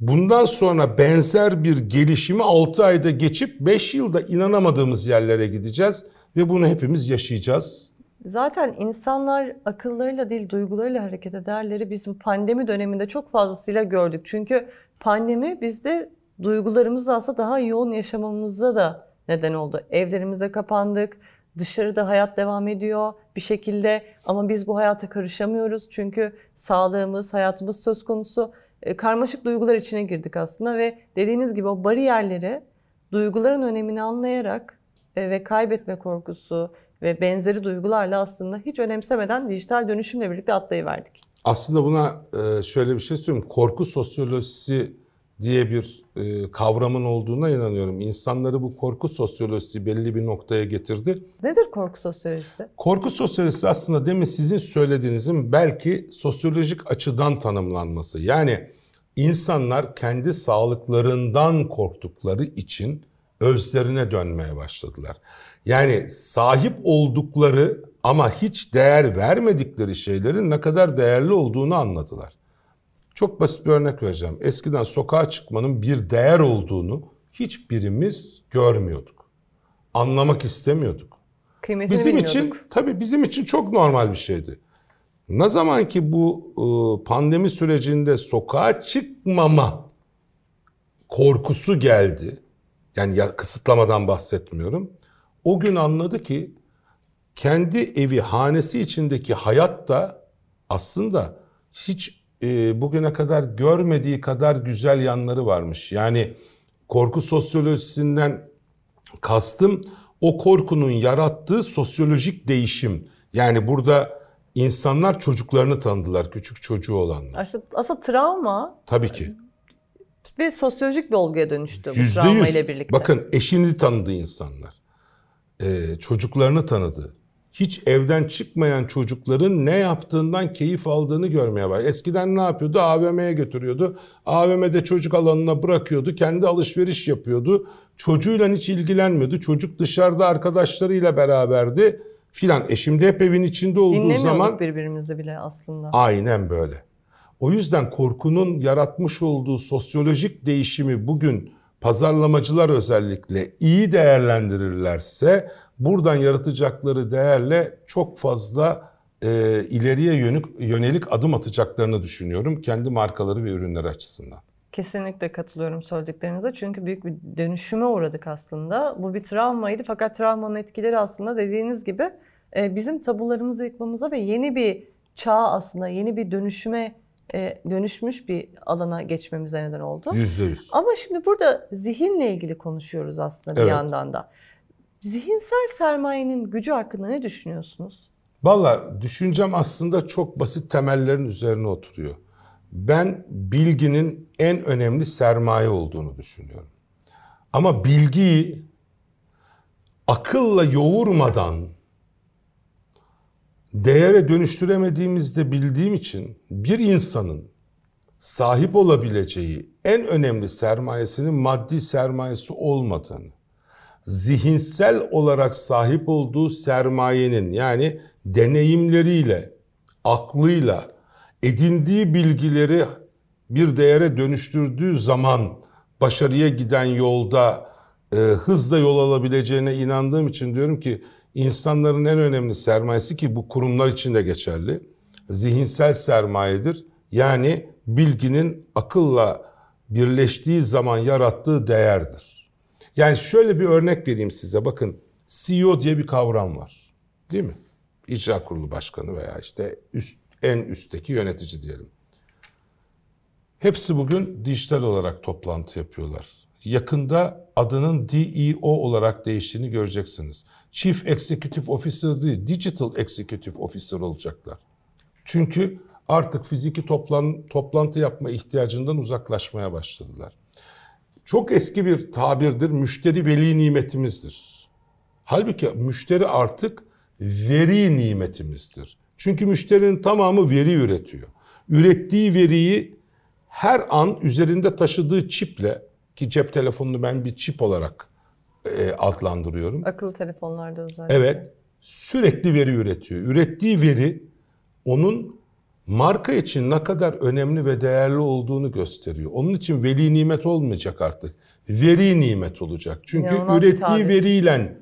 bundan sonra benzer bir gelişimi 6 ayda geçip 5 yılda inanamadığımız yerlere gideceğiz ve bunu hepimiz yaşayacağız. Zaten insanlar akıllarıyla değil duygularıyla hareket ederleri biz bu pandemi döneminde çok fazlasıyla gördük. Çünkü pandemi bizde duygularımızı aslında daha yoğun yaşamamıza da neden oldu. Evlerimize kapandık, dışarıda hayat devam ediyor bir şekilde ama biz bu hayata karışamıyoruz. Çünkü sağlığımız, hayatımız söz konusu. E, Karmaşık duygular içine girdik aslında ve dediğiniz gibi o bariyerleri duyguların önemini anlayarak e, ve kaybetme korkusu ve benzeri duygularla aslında hiç önemsemeden dijital dönüşümle birlikte atlayıverdik. Aslında buna e, şöyle bir şey söyleyeyim. Korku sosyolojisi diye bir e, kavramın olduğuna inanıyorum. İnsanları bu korku sosyolojisi belli bir noktaya getirdi. Nedir korku sosyolojisi? Korku sosyolojisi aslında demin sizin söylediğinizin belki sosyolojik açıdan tanımlanması. Yani insanlar kendi sağlıklarından korktukları için özlerine dönmeye başladılar. Yani sahip oldukları ama hiç değer vermedikleri şeylerin ne kadar değerli olduğunu anladılar. Çok basit bir örnek vereceğim. Eskiden sokağa çıkmanın bir değer olduğunu hiçbirimiz görmüyorduk. Anlamak istemiyorduk. Kıymetini Bizim için tabii bizim için çok normal bir şeydi. Ne zaman ki bu e, pandemi sürecinde sokağa çıkmama korkusu geldi. Yani ya, kısıtlamadan bahsetmiyorum. O gün anladı ki kendi evi, hanesi içindeki hayat da aslında hiç e, bugüne kadar görmediği kadar güzel yanları varmış. Yani korku sosyolojisinden kastım o korkunun yarattığı sosyolojik değişim. Yani burada insanlar çocuklarını tanıdılar, küçük çocuğu olanlar. Aslında, aslında travma Tabii ki. ve sosyolojik bir olguya dönüştü bu Yüzde travma yüz. ile birlikte. Bakın eşini tanıdı insanlar. Ee, çocuklarını tanıdı. Hiç evden çıkmayan çocukların ne yaptığından keyif aldığını görmeye başladı. Eskiden ne yapıyordu? AVM'ye götürüyordu. AVM'de çocuk alanına bırakıyordu. Kendi alışveriş yapıyordu. Çocuğuyla hiç ilgilenmiyordu. Çocuk dışarıda arkadaşlarıyla beraberdi filan. E şimdi hep evin içinde olduğu zaman birbirimizi bile aslında. Aynen böyle. O yüzden korkunun yaratmış olduğu sosyolojik değişimi bugün pazarlamacılar özellikle iyi değerlendirirlerse buradan yaratacakları değerle çok fazla e, ileriye yönük, yönelik adım atacaklarını düşünüyorum kendi markaları ve ürünleri açısından. Kesinlikle katılıyorum söylediklerinize. Çünkü büyük bir dönüşüme uğradık aslında. Bu bir travmaydı fakat travmanın etkileri aslında dediğiniz gibi e, bizim tabularımızı yıkmamıza ve yeni bir çağ aslında yeni bir dönüşüme dönüşmüş bir alana geçmemize neden oldu. Yüzde yüz. Ama şimdi burada zihinle ilgili konuşuyoruz aslında bir Evet. yandan da. Zihinsel sermayenin gücü hakkında ne düşünüyorsunuz? Valla düşüncem aslında çok basit temellerin üzerine oturuyor. Ben bilginin en önemli sermaye olduğunu düşünüyorum. Ama bilgiyi akılla yoğurmadan değere dönüştüremediğimizde bildiğim için bir insanın sahip olabileceği en önemli sermayesinin maddi sermayesi olmadığını, zihinsel olarak sahip olduğu sermayenin yani deneyimleriyle, aklıyla edindiği bilgileri bir değere dönüştürdüğü zaman başarıya giden yolda e, hızla yol alabileceğine inandığım için diyorum ki insanların en önemli sermayesi ki bu kurumlar için de geçerli. Zihinsel sermayedir. Yani bilginin akılla birleştiği zaman yarattığı değerdir. Yani şöyle bir örnek vereyim size. Bakın CEO diye bir kavram var. Değil mi? İcra kurulu başkanı veya işte üst, en üstteki yönetici diyelim. Hepsi bugün dijital olarak toplantı yapıyorlar. Yakında adının DEO olarak değiştiğini göreceksiniz. Chief Executive Officer değil, Digital Executive Officer olacaklar. Çünkü artık fiziki toplan, toplantı yapma ihtiyacından uzaklaşmaya başladılar. Çok eski bir tabirdir, müşteri veli nimetimizdir. Halbuki müşteri artık veri nimetimizdir. Çünkü müşterinin tamamı veri üretiyor. Ürettiği veriyi her an üzerinde taşıdığı çiple ki cep telefonunu ben bir çip olarak e, adlandırıyorum. Akıllı telefonlarda özellikle. Evet, sürekli veri üretiyor. Ürettiği veri onun marka için ne kadar önemli ve değerli olduğunu gösteriyor. Onun için veli nimet olmayacak artık. Veri nimet olacak. Çünkü bir ürettiği veriyle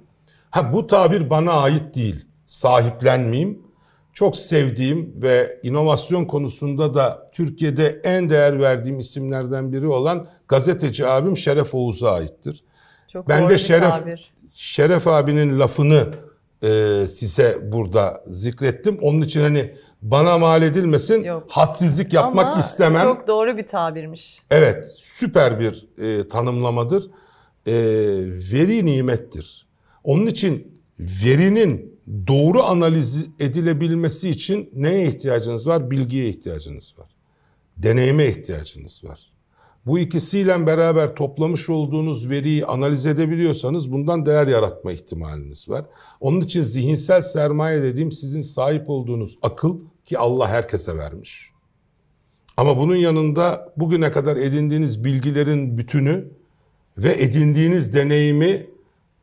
ha bu tabir bana ait değil. Sahiplenmeyeyim. Çok sevdiğim ve inovasyon konusunda da Türkiye'de en değer verdiğim isimlerden biri olan gazeteci abim Şeref Oğuz'a aittir. Çok Ben de Şeref tabir. Şeref abinin lafını e, size burada zikrettim. Onun için hani bana mal edilmesin, Yok. hadsizlik yapmak Ama istemem. çok doğru bir tabirmiş. Evet, süper bir e, tanımlamadır. E, veri nimettir. Onun için verinin doğru analiz edilebilmesi için neye ihtiyacınız var? Bilgiye ihtiyacınız var. Deneyime ihtiyacınız var. Bu ikisiyle beraber toplamış olduğunuz veriyi analiz edebiliyorsanız bundan değer yaratma ihtimaliniz var. Onun için zihinsel sermaye dediğim sizin sahip olduğunuz akıl ki Allah herkese vermiş. Ama bunun yanında bugüne kadar edindiğiniz bilgilerin bütünü ve edindiğiniz deneyimi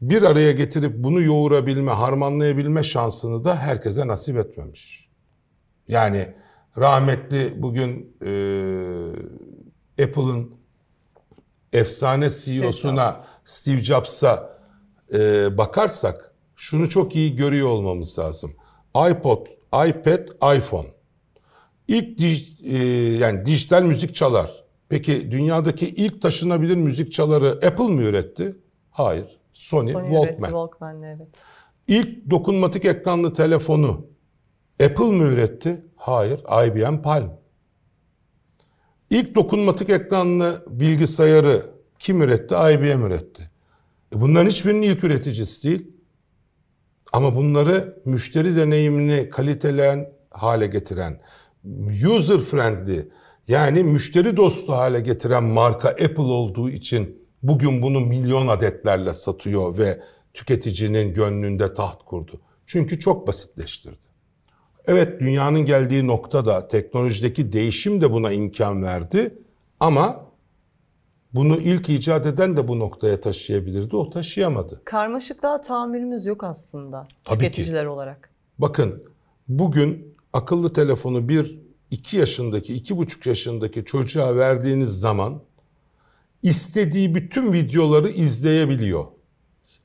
bir araya getirip bunu yoğurabilme, harmanlayabilme şansını da herkese nasip etmemiş. Yani rahmetli bugün e, Apple'ın efsane CEO'suna Steve Jobs'a e, bakarsak şunu çok iyi görüyor olmamız lazım. iPod, iPad, iPhone. İlk dij- e, yani dijital müzik çalar. Peki dünyadaki ilk taşınabilir müzik çaları Apple mi üretti? Hayır. Sony, Sony Walkman. Walkman'le evet. İlk dokunmatik ekranlı telefonu Apple mi üretti? Hayır. IBM Palm. İlk dokunmatik ekranlı bilgisayarı kim üretti? IBM üretti. E bunların hiçbirinin ilk üreticisi değil. Ama bunları müşteri deneyimini kaliteleyen hale getiren, user friendly yani müşteri dostu hale getiren marka Apple olduğu için bugün bunu milyon adetlerle satıyor ve tüketicinin gönlünde taht kurdu. Çünkü çok basitleştirdi. Evet dünyanın geldiği noktada teknolojideki değişim de buna imkan verdi ama bunu ilk icat eden de bu noktaya taşıyabilirdi. O taşıyamadı. Karmaşıklığa tahammülümüz yok aslında Tabii ki. tüketiciler olarak. Bakın bugün akıllı telefonu bir 2 yaşındaki, iki buçuk yaşındaki çocuğa verdiğiniz zaman istediği bütün videoları izleyebiliyor.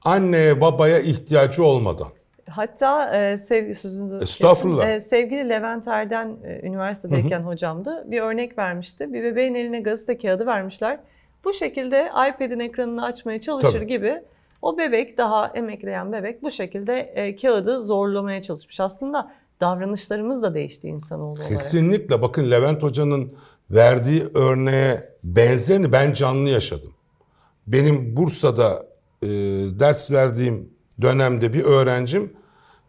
Anneye babaya ihtiyacı olmadan. Hatta e, sevgi sözünüzü Estağfurullah. kesin. E, sevgili Levent Erden e, üniversitedeyken hocamdı. Bir örnek vermişti. Bir bebeğin eline gazete kağıdı vermişler. Bu şekilde iPad'in ekranını açmaya çalışır Tabii. gibi o bebek daha emekleyen bebek bu şekilde e, kağıdı zorlamaya çalışmış. Aslında davranışlarımız da değişti insanoğlu olarak. Kesinlikle bakın Levent Hoca'nın verdiği örneğe benzerini ben canlı yaşadım. Benim Bursa'da e, ders verdiğim dönemde bir öğrencim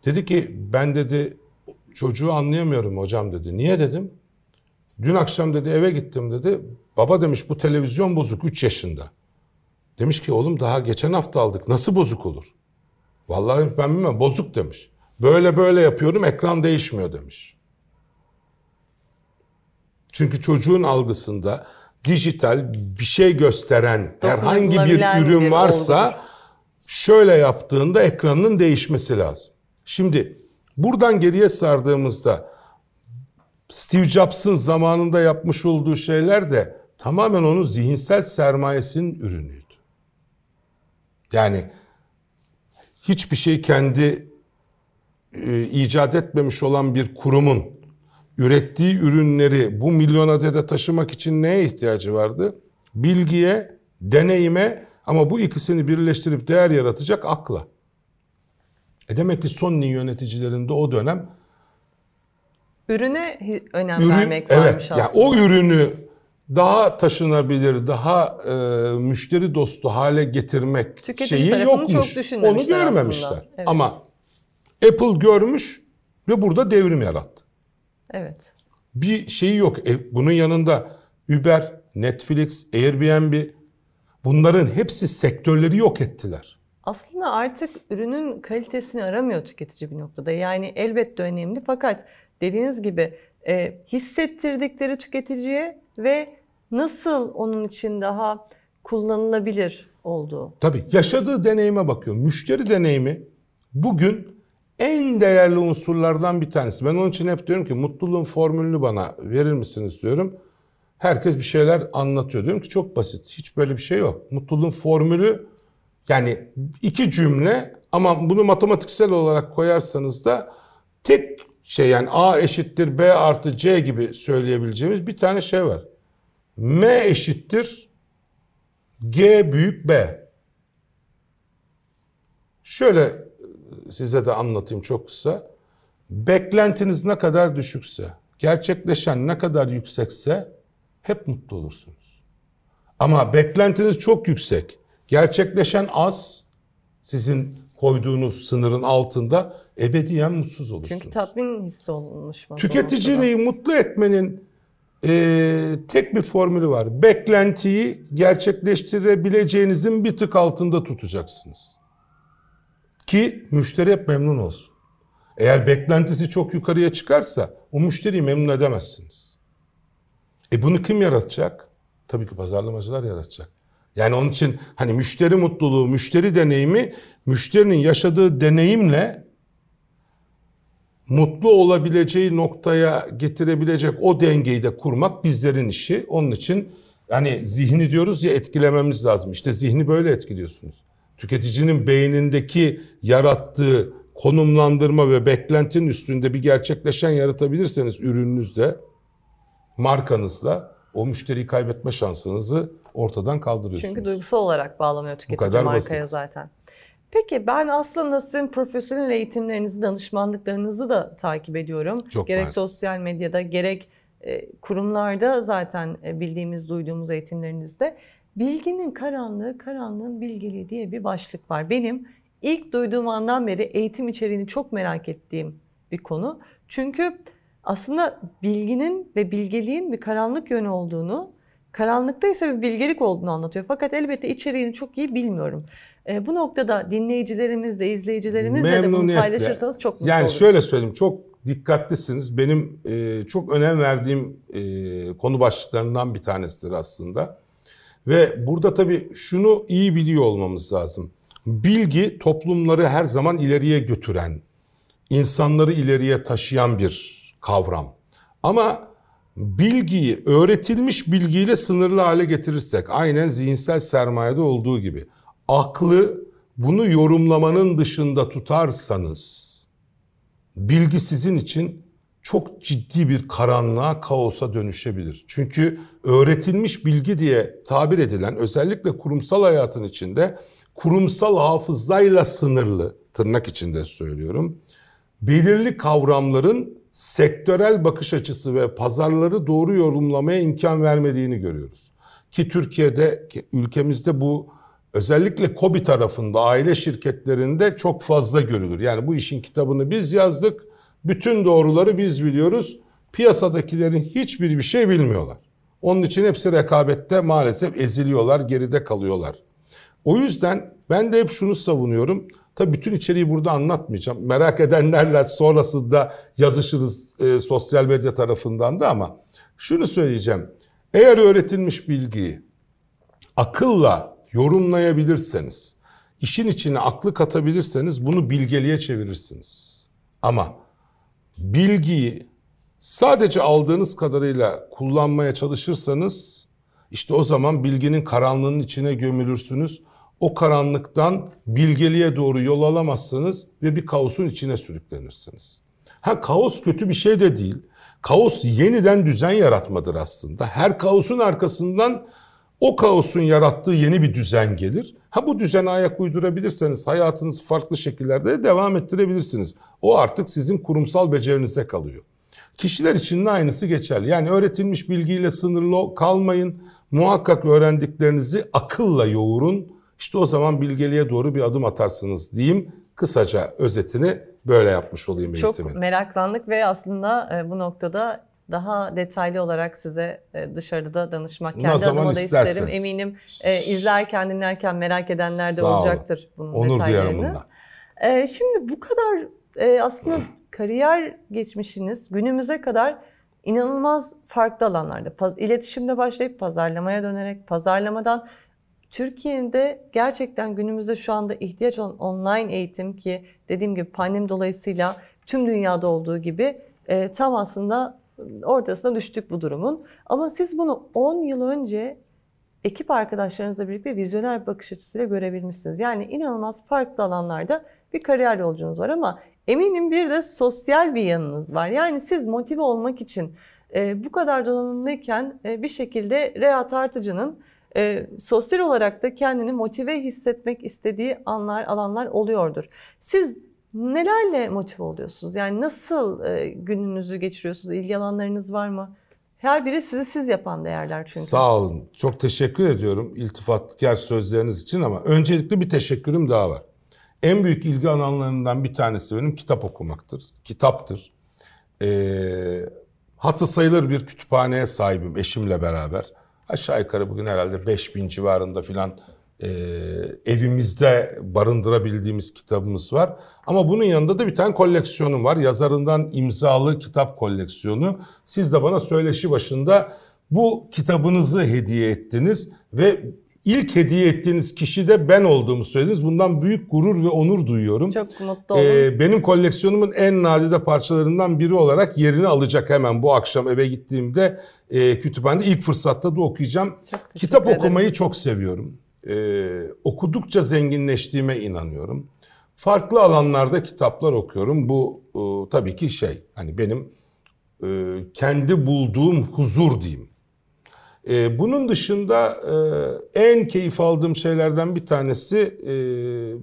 dedi ki ben dedi çocuğu anlayamıyorum hocam dedi. Niye dedim? Dün akşam dedi eve gittim dedi. Baba demiş bu televizyon bozuk 3 yaşında. Demiş ki oğlum daha geçen hafta aldık nasıl bozuk olur? Vallahi ben bilmem bozuk demiş. Böyle böyle yapıyorum ekran değişmiyor demiş. Çünkü çocuğun algısında dijital bir şey gösteren herhangi bir ürün varsa şöyle yaptığında ekranının değişmesi lazım. Şimdi buradan geriye sardığımızda Steve Jobs'ın zamanında yapmış olduğu şeyler de tamamen onun zihinsel sermayesinin ürünüydü. Yani hiçbir şey kendi e, icat etmemiş olan bir kurumun ürettiği ürünleri bu milyon adede taşımak için neye ihtiyacı vardı? Bilgiye, deneyime ama bu ikisini birleştirip değer yaratacak akla. E demek ki Sony yöneticilerinde o dönem Ürüne önem ürün vermek varmış evet aslında. ya o ürünü daha taşınabilir, daha e, müşteri dostu hale getirmek Tüketici şeyi yokmuş. çok Onu görmemişler. aslında. Evet. Ama Apple görmüş ve burada devrim yarattı. Evet. Bir şeyi yok. E, bunun yanında Uber, Netflix, Airbnb bunların hepsi sektörleri yok ettiler. Aslında artık ürünün kalitesini aramıyor tüketici bir noktada. Yani elbette önemli fakat dediğiniz gibi e, hissettirdikleri tüketiciye ve nasıl onun için daha kullanılabilir olduğu. Tabii yaşadığı deneyime bakıyor. Müşteri deneyimi bugün en değerli unsurlardan bir tanesi. Ben onun için hep diyorum ki mutluluğun formülünü bana verir misiniz diyorum. Herkes bir şeyler anlatıyor. Diyorum ki çok basit. Hiç böyle bir şey yok. Mutluluğun formülü yani iki cümle ama bunu matematiksel olarak koyarsanız da tek şey yani A eşittir B artı C gibi söyleyebileceğimiz bir tane şey var. M eşittir G büyük B. Şöyle size de anlatayım çok kısa. Beklentiniz ne kadar düşükse, gerçekleşen ne kadar yüksekse hep mutlu olursunuz. Ama beklentiniz çok yüksek, gerçekleşen az, sizin koyduğunuz sınırın altında ebediyen mutsuz olursunuz. Çünkü tatmin hissi oluşmaz. o Tüketiciyi mutlu etmenin e, tek bir formülü var. Beklentiyi gerçekleştirebileceğinizin bir tık altında tutacaksınız. Ki müşteri hep memnun olsun. Eğer beklentisi çok yukarıya çıkarsa o müşteriyi memnun edemezsiniz. E bunu kim yaratacak? Tabii ki pazarlamacılar yaratacak. Yani onun için hani müşteri mutluluğu, müşteri deneyimi, müşterinin yaşadığı deneyimle mutlu olabileceği noktaya getirebilecek o dengeyi de kurmak bizlerin işi. Onun için yani zihni diyoruz ya etkilememiz lazım. İşte zihni böyle etkiliyorsunuz. Tüketicinin beynindeki yarattığı konumlandırma ve beklentinin üstünde bir gerçekleşen yaratabilirseniz ürününüzde, markanızla o müşteriyi kaybetme şansınızı ortadan kaldırıyorsunuz. Çünkü duygusal olarak bağlanıyor tüketici markaya basit. zaten. Peki ben aslında sizin profesyonel eğitimlerinizi, danışmanlıklarınızı da takip ediyorum. Çok gerek mersi. sosyal medyada gerek e, kurumlarda zaten e, bildiğimiz, duyduğumuz eğitimlerinizde. Bilginin karanlığı, karanlığın bilgeliği diye bir başlık var. Benim ilk duyduğum andan beri eğitim içeriğini çok merak ettiğim bir konu. Çünkü aslında bilginin ve bilgeliğin bir karanlık yönü olduğunu, karanlıkta ise bir bilgelik olduğunu anlatıyor. Fakat elbette içeriğini çok iyi bilmiyorum. E, bu noktada dinleyicilerimizle, izleyicilerimizle de bunu paylaşırsanız çok mutlu yani oluruz. Yani şöyle söyleyeyim, çok dikkatlisiniz. Benim e, çok önem verdiğim e, konu başlıklarından bir tanesidir aslında. Ve burada tabii şunu iyi biliyor olmamız lazım. Bilgi toplumları her zaman ileriye götüren, insanları ileriye taşıyan bir kavram. Ama bilgiyi öğretilmiş bilgiyle sınırlı hale getirirsek aynen zihinsel sermayede olduğu gibi aklı bunu yorumlamanın dışında tutarsanız bilgi sizin için çok ciddi bir karanlığa, kaosa dönüşebilir. Çünkü öğretilmiş bilgi diye tabir edilen özellikle kurumsal hayatın içinde kurumsal hafızayla sınırlı tırnak içinde söylüyorum. Belirli kavramların sektörel bakış açısı ve pazarları doğru yorumlamaya imkan vermediğini görüyoruz. Ki Türkiye'de, ülkemizde bu özellikle KOBİ tarafında aile şirketlerinde çok fazla görülür. Yani bu işin kitabını biz yazdık, bütün doğruları biz biliyoruz. Piyasadakilerin hiçbir bir şey bilmiyorlar. Onun için hepsi rekabette maalesef eziliyorlar, geride kalıyorlar. O yüzden ben de hep şunu savunuyorum. Tabii bütün içeriği burada anlatmayacağım. Merak edenlerle sonrasında yazışırız e, sosyal medya tarafından da ama şunu söyleyeceğim. Eğer öğretilmiş bilgiyi akılla yorumlayabilirseniz, işin içine aklı katabilirseniz bunu bilgeliğe çevirirsiniz. Ama bilgiyi sadece aldığınız kadarıyla kullanmaya çalışırsanız işte o zaman bilginin karanlığının içine gömülürsünüz o karanlıktan bilgeliğe doğru yol alamazsınız ve bir kaosun içine sürüklenirsiniz. Ha kaos kötü bir şey de değil. Kaos yeniden düzen yaratmadır aslında. Her kaosun arkasından o kaosun yarattığı yeni bir düzen gelir. Ha bu düzene ayak uydurabilirseniz hayatınızı farklı şekillerde devam ettirebilirsiniz. O artık sizin kurumsal becerinize kalıyor. Kişiler için de aynısı geçerli. Yani öğretilmiş bilgiyle sınırlı kalmayın. Muhakkak öğrendiklerinizi akılla yoğurun işte o zaman bilgeliğe doğru bir adım atarsınız diyeyim. Kısaca özetini böyle yapmış olayım eğitimin. Çok meraklandık ve aslında e, bu noktada daha detaylı olarak size e, dışarıda da danışmak kendi adıma da isterim. Eminim e, izlerken dinlerken merak edenler de olacaktır bunun Onur detaylarını. Onur bundan. Şimdi bu kadar aslında kariyer geçmişiniz günümüze kadar inanılmaz farklı alanlarda. İletişimde başlayıp pazarlamaya dönerek, pazarlamadan Türkiye'de gerçekten günümüzde şu anda ihtiyaç olan online eğitim ki dediğim gibi pandemi dolayısıyla tüm dünyada olduğu gibi e, tam aslında ortasına düştük bu durumun. Ama siz bunu 10 yıl önce ekip arkadaşlarınızla birlikte vizyoner bakış açısıyla görebilmişsiniz. Yani inanılmaz farklı alanlarda bir kariyer yolcunuz var ama eminim bir de sosyal bir yanınız var. Yani siz motive olmak için e, bu kadar donanımlıyken e, bir şekilde Reha Tartıcı'nın e, sosyal olarak da kendini motive hissetmek istediği anlar, alanlar oluyordur. Siz nelerle motive oluyorsunuz? Yani nasıl e, gününüzü geçiriyorsunuz? İlgi alanlarınız var mı? Her biri sizi siz yapan değerler çünkü. Sağ olun. Çok teşekkür ediyorum iltifatkar sözleriniz için ama öncelikle bir teşekkürüm daha var. En büyük ilgi alanlarından bir tanesi benim kitap okumaktır. Kitaptır. Ee, hatı sayılır bir kütüphaneye sahibim eşimle beraber. Aşağı yukarı bugün herhalde 5000 civarında filan e, evimizde barındırabildiğimiz kitabımız var. Ama bunun yanında da bir tane koleksiyonum var. Yazarından imzalı kitap koleksiyonu. Siz de bana söyleşi başında bu kitabınızı hediye ettiniz ve İlk hediye ettiğiniz kişi de ben olduğumu söylediniz. Bundan büyük gurur ve onur duyuyorum. Çok mutlu oldum. Ee, benim koleksiyonumun en nadide parçalarından biri olarak yerini alacak hemen bu akşam eve gittiğimde e, kütüphanede ilk fırsatta da okuyacağım. Kitap ederim. okumayı çok seviyorum. Ee, okudukça zenginleştiğime inanıyorum. Farklı alanlarda kitaplar okuyorum. Bu e, tabii ki şey hani benim e, kendi bulduğum huzur diyeyim. E, bunun dışında e, en keyif aldığım şeylerden bir tanesi e,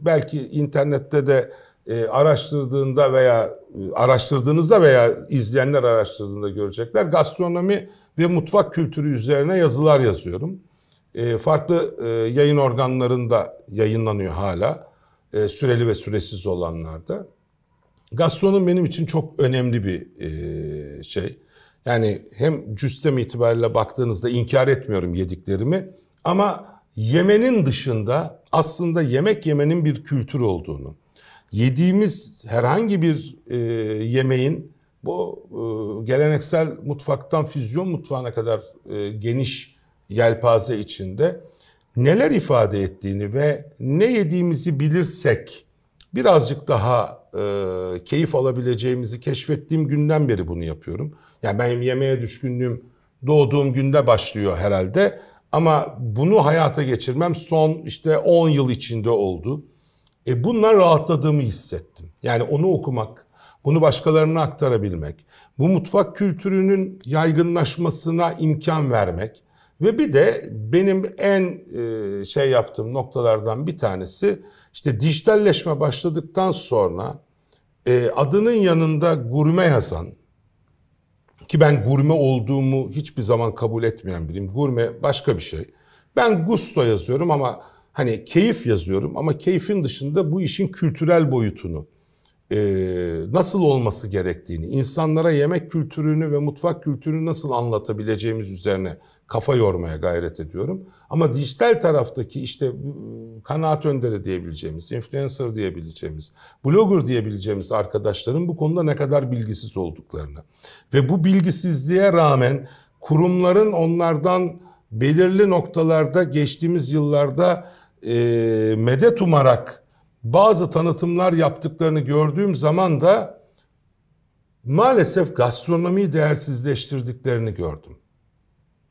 belki internette de e, araştırdığında veya e, araştırdığınızda veya izleyenler araştırdığında görecekler. Gastronomi ve mutfak kültürü üzerine yazılar yazıyorum. E, farklı e, yayın organlarında yayınlanıyor hala. e, süreli ve süresiz olanlarda. Gastronom benim için çok önemli bir e, şey. Yani hem cüstem itibariyle baktığınızda inkar etmiyorum yediklerimi ama yemenin dışında aslında yemek yemenin bir kültür olduğunu, yediğimiz herhangi bir e, yemeğin bu e, geleneksel mutfaktan füzyon mutfağına kadar e, geniş yelpaze içinde neler ifade ettiğini ve ne yediğimizi bilirsek birazcık daha e, keyif alabileceğimizi keşfettiğim günden beri bunu yapıyorum. Yani benim yemeğe düşkünlüğüm doğduğum günde başlıyor herhalde. Ama bunu hayata geçirmem son işte 10 yıl içinde oldu. E bunlar rahatladığımı hissettim. Yani onu okumak, bunu başkalarına aktarabilmek, bu mutfak kültürünün yaygınlaşmasına imkan vermek ve bir de benim en e, şey yaptığım noktalardan bir tanesi işte dijitalleşme başladıktan sonra e, adının yanında gurme yazan ki ben gurme olduğumu hiçbir zaman kabul etmeyen biriyim. Gurme başka bir şey. Ben gusto yazıyorum ama hani keyif yazıyorum ama keyfin dışında bu işin kültürel boyutunu e, nasıl olması gerektiğini, insanlara yemek kültürünü ve mutfak kültürünü nasıl anlatabileceğimiz üzerine kafa yormaya gayret ediyorum. Ama dijital taraftaki işte ıı, kanaat önderi diyebileceğimiz, influencer diyebileceğimiz, blogger diyebileceğimiz arkadaşların bu konuda ne kadar bilgisiz olduklarını ve bu bilgisizliğe rağmen kurumların onlardan belirli noktalarda geçtiğimiz yıllarda e, medet umarak bazı tanıtımlar yaptıklarını gördüğüm zaman da maalesef gastronomiyi değersizleştirdiklerini gördüm.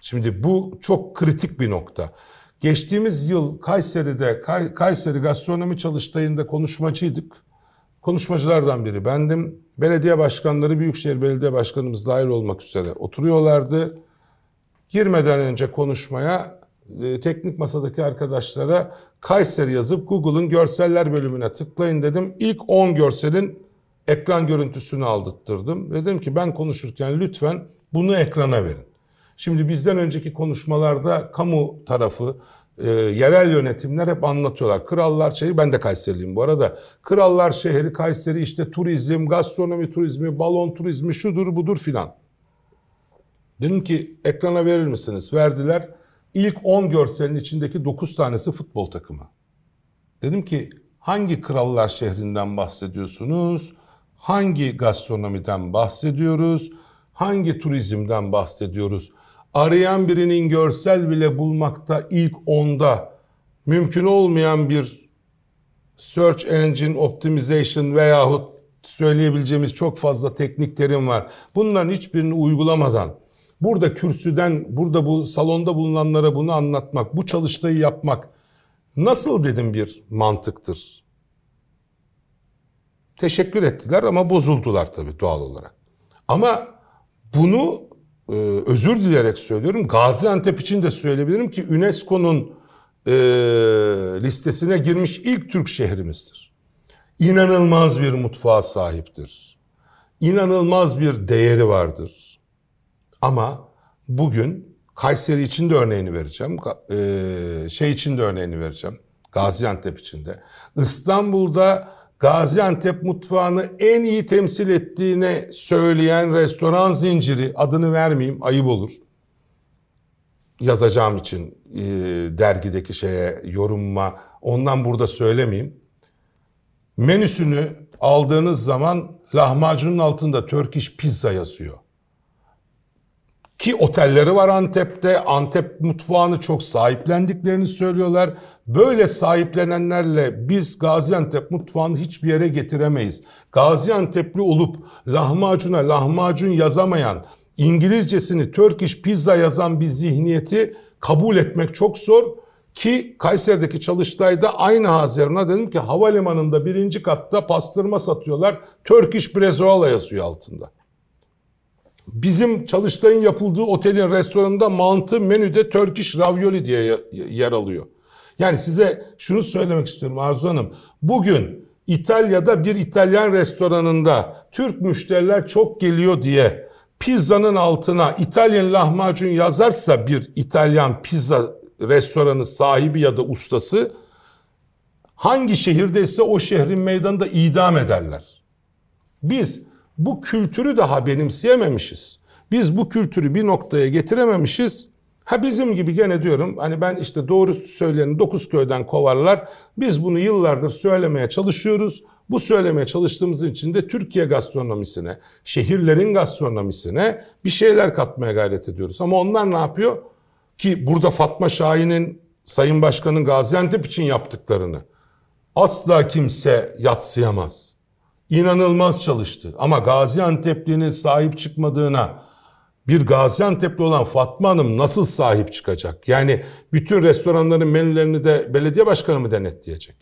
Şimdi bu çok kritik bir nokta. Geçtiğimiz yıl Kayseri'de Kayseri Gastronomi Çalıştayı'nda konuşmacıydık. Konuşmacılardan biri bendim. Belediye başkanları, Büyükşehir Belediye Başkanımız dahil olmak üzere oturuyorlardı. Girmeden önce konuşmaya e, teknik masadaki arkadaşlara Kayseri yazıp Google'ın görseller bölümüne tıklayın dedim. İlk 10 görselin ekran görüntüsünü aldırttırdım. Dedim ki ben konuşurken lütfen bunu ekrana verin. Şimdi bizden önceki konuşmalarda kamu tarafı, e, yerel yönetimler hep anlatıyorlar. Krallar şehri, ben de Kayseriliyim bu arada. Krallar şehri Kayseri işte turizm, gastronomi turizmi, balon turizmi şudur budur filan. Dedim ki ekrana verir misiniz? Verdiler. İlk 10 görselin içindeki 9 tanesi futbol takımı. Dedim ki hangi krallar şehrinden bahsediyorsunuz? Hangi gastronomiden bahsediyoruz? Hangi turizmden bahsediyoruz? Arayan birinin görsel bile bulmakta ilk onda mümkün olmayan bir search engine optimization veyahut söyleyebileceğimiz çok fazla teknik terim var. Bunların hiçbirini uygulamadan burada kürsüden, burada bu salonda bulunanlara bunu anlatmak, bu çalıştayı yapmak nasıl dedim bir mantıktır. Teşekkür ettiler ama bozuldular tabii doğal olarak. Ama bunu e, özür dileyerek söylüyorum. Gaziantep için de söyleyebilirim ki UNESCO'nun e, listesine girmiş ilk Türk şehrimizdir. İnanılmaz bir mutfağa sahiptir. İnanılmaz bir değeri vardır. Ama bugün Kayseri için de örneğini vereceğim. E, şey için de örneğini vereceğim. Gaziantep için de. İstanbul'da Gaziantep mutfağını en iyi temsil ettiğini söyleyen restoran zinciri adını vermeyeyim ayıp olur. Yazacağım için e, dergideki şeye yorumma ondan burada söylemeyeyim. Menüsünü aldığınız zaman lahmacunun altında Turkish pizza yazıyor. Ki otelleri var Antep'te. Antep mutfağını çok sahiplendiklerini söylüyorlar. Böyle sahiplenenlerle biz Gaziantep mutfağını hiçbir yere getiremeyiz. Gaziantep'li olup lahmacuna lahmacun yazamayan, İngilizcesini Turkish pizza yazan bir zihniyeti kabul etmek çok zor. Ki Kayseri'deki çalıştayda aynı Haziran'a dedim ki havalimanında birinci katta pastırma satıyorlar. Turkish brezola yazıyor altında. Bizim çalıştayın yapıldığı otelin restoranında mantı menüde Turkish ravioli diye yer alıyor. Yani size şunu söylemek istiyorum Arzu Hanım. Bugün İtalya'da bir İtalyan restoranında Türk müşteriler çok geliyor diye pizzanın altına İtalyan lahmacun yazarsa bir İtalyan pizza restoranı sahibi ya da ustası Hangi şehirdeyse o şehrin meydanında idam ederler. Biz bu kültürü daha benimseyememişiz. Biz bu kültürü bir noktaya getirememişiz. Ha bizim gibi gene diyorum hani ben işte doğru söyleyeni dokuz köyden kovarlar. Biz bunu yıllardır söylemeye çalışıyoruz. Bu söylemeye çalıştığımız için de Türkiye gastronomisine, şehirlerin gastronomisine bir şeyler katmaya gayret ediyoruz. Ama onlar ne yapıyor? Ki burada Fatma Şahin'in Sayın Başkan'ın Gaziantep için yaptıklarını asla kimse yatsıyamaz. İnanılmaz çalıştı. Ama Gaziantep'linin sahip çıkmadığına bir Gaziantep'li olan Fatma Hanım nasıl sahip çıkacak? Yani bütün restoranların menülerini de belediye başkanı mı denetleyecek?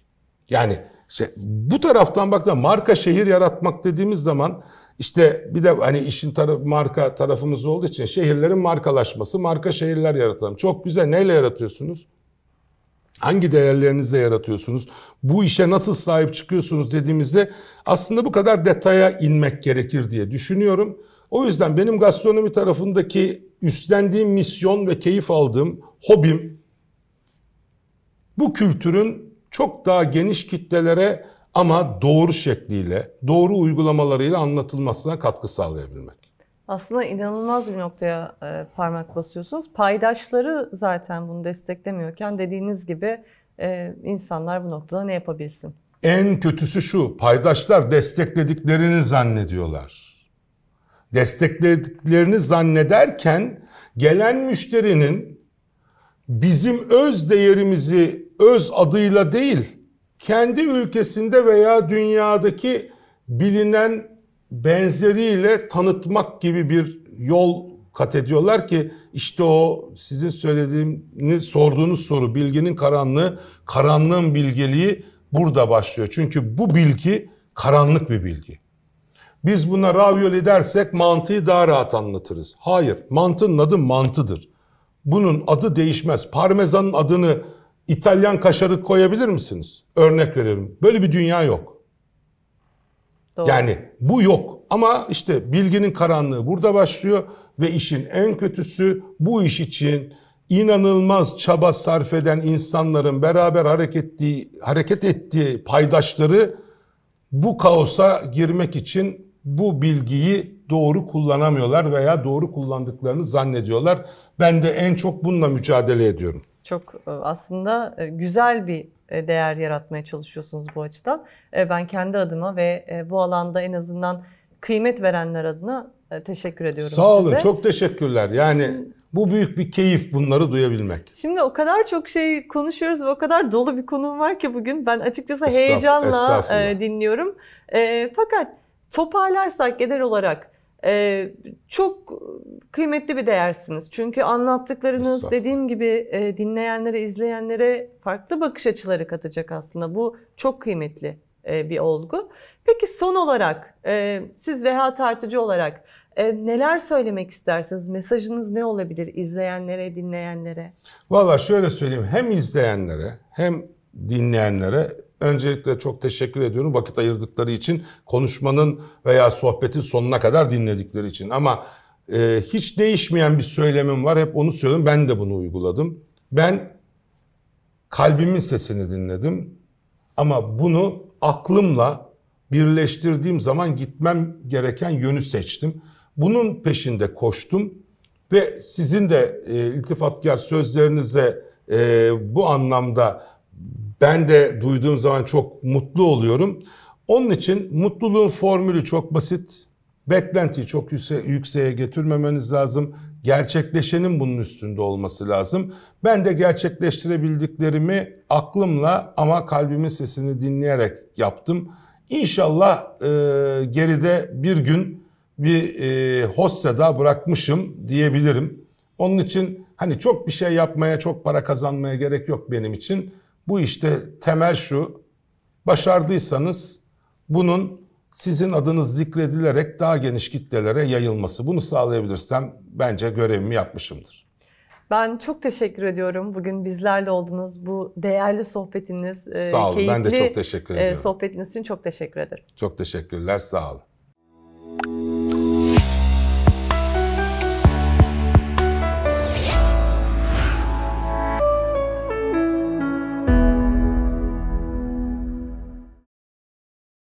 Yani işte bu taraftan baktığında marka şehir yaratmak dediğimiz zaman işte bir de hani işin tarafı, marka tarafımız olduğu için şehirlerin markalaşması, marka şehirler yaratalım. Çok güzel. Neyle yaratıyorsunuz? Hangi değerlerinizle yaratıyorsunuz? Bu işe nasıl sahip çıkıyorsunuz dediğimizde aslında bu kadar detaya inmek gerekir diye düşünüyorum. O yüzden benim gastronomi tarafındaki üstlendiğim misyon ve keyif aldığım hobim bu kültürün çok daha geniş kitlelere ama doğru şekliyle, doğru uygulamalarıyla anlatılmasına katkı sağlayabilmek. Aslında inanılmaz bir noktaya e, parmak basıyorsunuz. Paydaşları zaten bunu desteklemiyorken dediğiniz gibi e, insanlar bu noktada ne yapabilsin? En kötüsü şu, paydaşlar desteklediklerini zannediyorlar. Desteklediklerini zannederken gelen müşterinin bizim öz değerimizi öz adıyla değil, kendi ülkesinde veya dünyadaki bilinen benzeriyle tanıtmak gibi bir yol kat ediyorlar ki işte o sizin söylediğiniz sorduğunuz soru bilginin karanlığı, karanlığın bilgeliği burada başlıyor. Çünkü bu bilgi karanlık bir bilgi. Biz buna ravioli dersek mantıyı daha rahat anlatırız. Hayır, mantının adı mantıdır. Bunun adı değişmez. Parmesanın adını İtalyan kaşarı koyabilir misiniz? Örnek veriyorum. Böyle bir dünya yok. Doğru. Yani bu yok. Ama işte bilginin karanlığı burada başlıyor ve işin en kötüsü bu iş için inanılmaz çaba sarf eden insanların beraber hareket ettiği, hareket ettiği paydaşları bu kaosa girmek için bu bilgiyi doğru kullanamıyorlar veya doğru kullandıklarını zannediyorlar. Ben de en çok bununla mücadele ediyorum. Çok e, aslında e, güzel bir e, değer yaratmaya çalışıyorsunuz bu açıdan. Ben kendi adıma ve bu alanda en azından kıymet verenler adına teşekkür ediyorum Sağ olun, size. çok teşekkürler. Yani bu büyük bir keyif bunları duyabilmek. Şimdi o kadar çok şey konuşuyoruz ve o kadar dolu bir konum var ki bugün. Ben açıkçası Estağfurullah, heyecanla dinliyorum. Fakat toparlarsak genel olarak ee, çok kıymetli bir değersiniz. Çünkü anlattıklarınız dediğim gibi e, dinleyenlere, izleyenlere farklı bakış açıları katacak aslında. Bu çok kıymetli e, bir olgu. Peki son olarak e, siz Reha Tartıcı olarak e, neler söylemek istersiniz? Mesajınız ne olabilir izleyenlere, dinleyenlere? Valla şöyle söyleyeyim hem izleyenlere hem dinleyenlere Öncelikle çok teşekkür ediyorum vakit ayırdıkları için, konuşmanın veya sohbetin sonuna kadar dinledikleri için. Ama e, hiç değişmeyen bir söylemim var, hep onu söylüyorum. Ben de bunu uyguladım. Ben kalbimin sesini dinledim ama bunu aklımla birleştirdiğim zaman gitmem gereken yönü seçtim. Bunun peşinde koştum ve sizin de e, iltifatkar sözlerinize e, bu anlamda ben de duyduğum zaman çok mutlu oluyorum. Onun için mutluluğun formülü çok basit. Beklentiyi çok yükse yükseğe getirmemeniz lazım. Gerçekleşenin bunun üstünde olması lazım. Ben de gerçekleştirebildiklerimi aklımla ama kalbimin sesini dinleyerek yaptım. İnşallah e, geride bir gün bir e, hossada bırakmışım diyebilirim. Onun için hani çok bir şey yapmaya, çok para kazanmaya gerek yok benim için. Bu işte temel şu, başardıysanız bunun sizin adınız zikredilerek daha geniş kitlelere yayılması. Bunu sağlayabilirsem bence görevimi yapmışımdır. Ben çok teşekkür ediyorum. Bugün bizlerle oldunuz. Bu değerli sohbetiniz, e, sağ olun. keyifli ben de çok teşekkür e, ediyorum. sohbetiniz için çok teşekkür ederim. Çok teşekkürler. Sağ olun.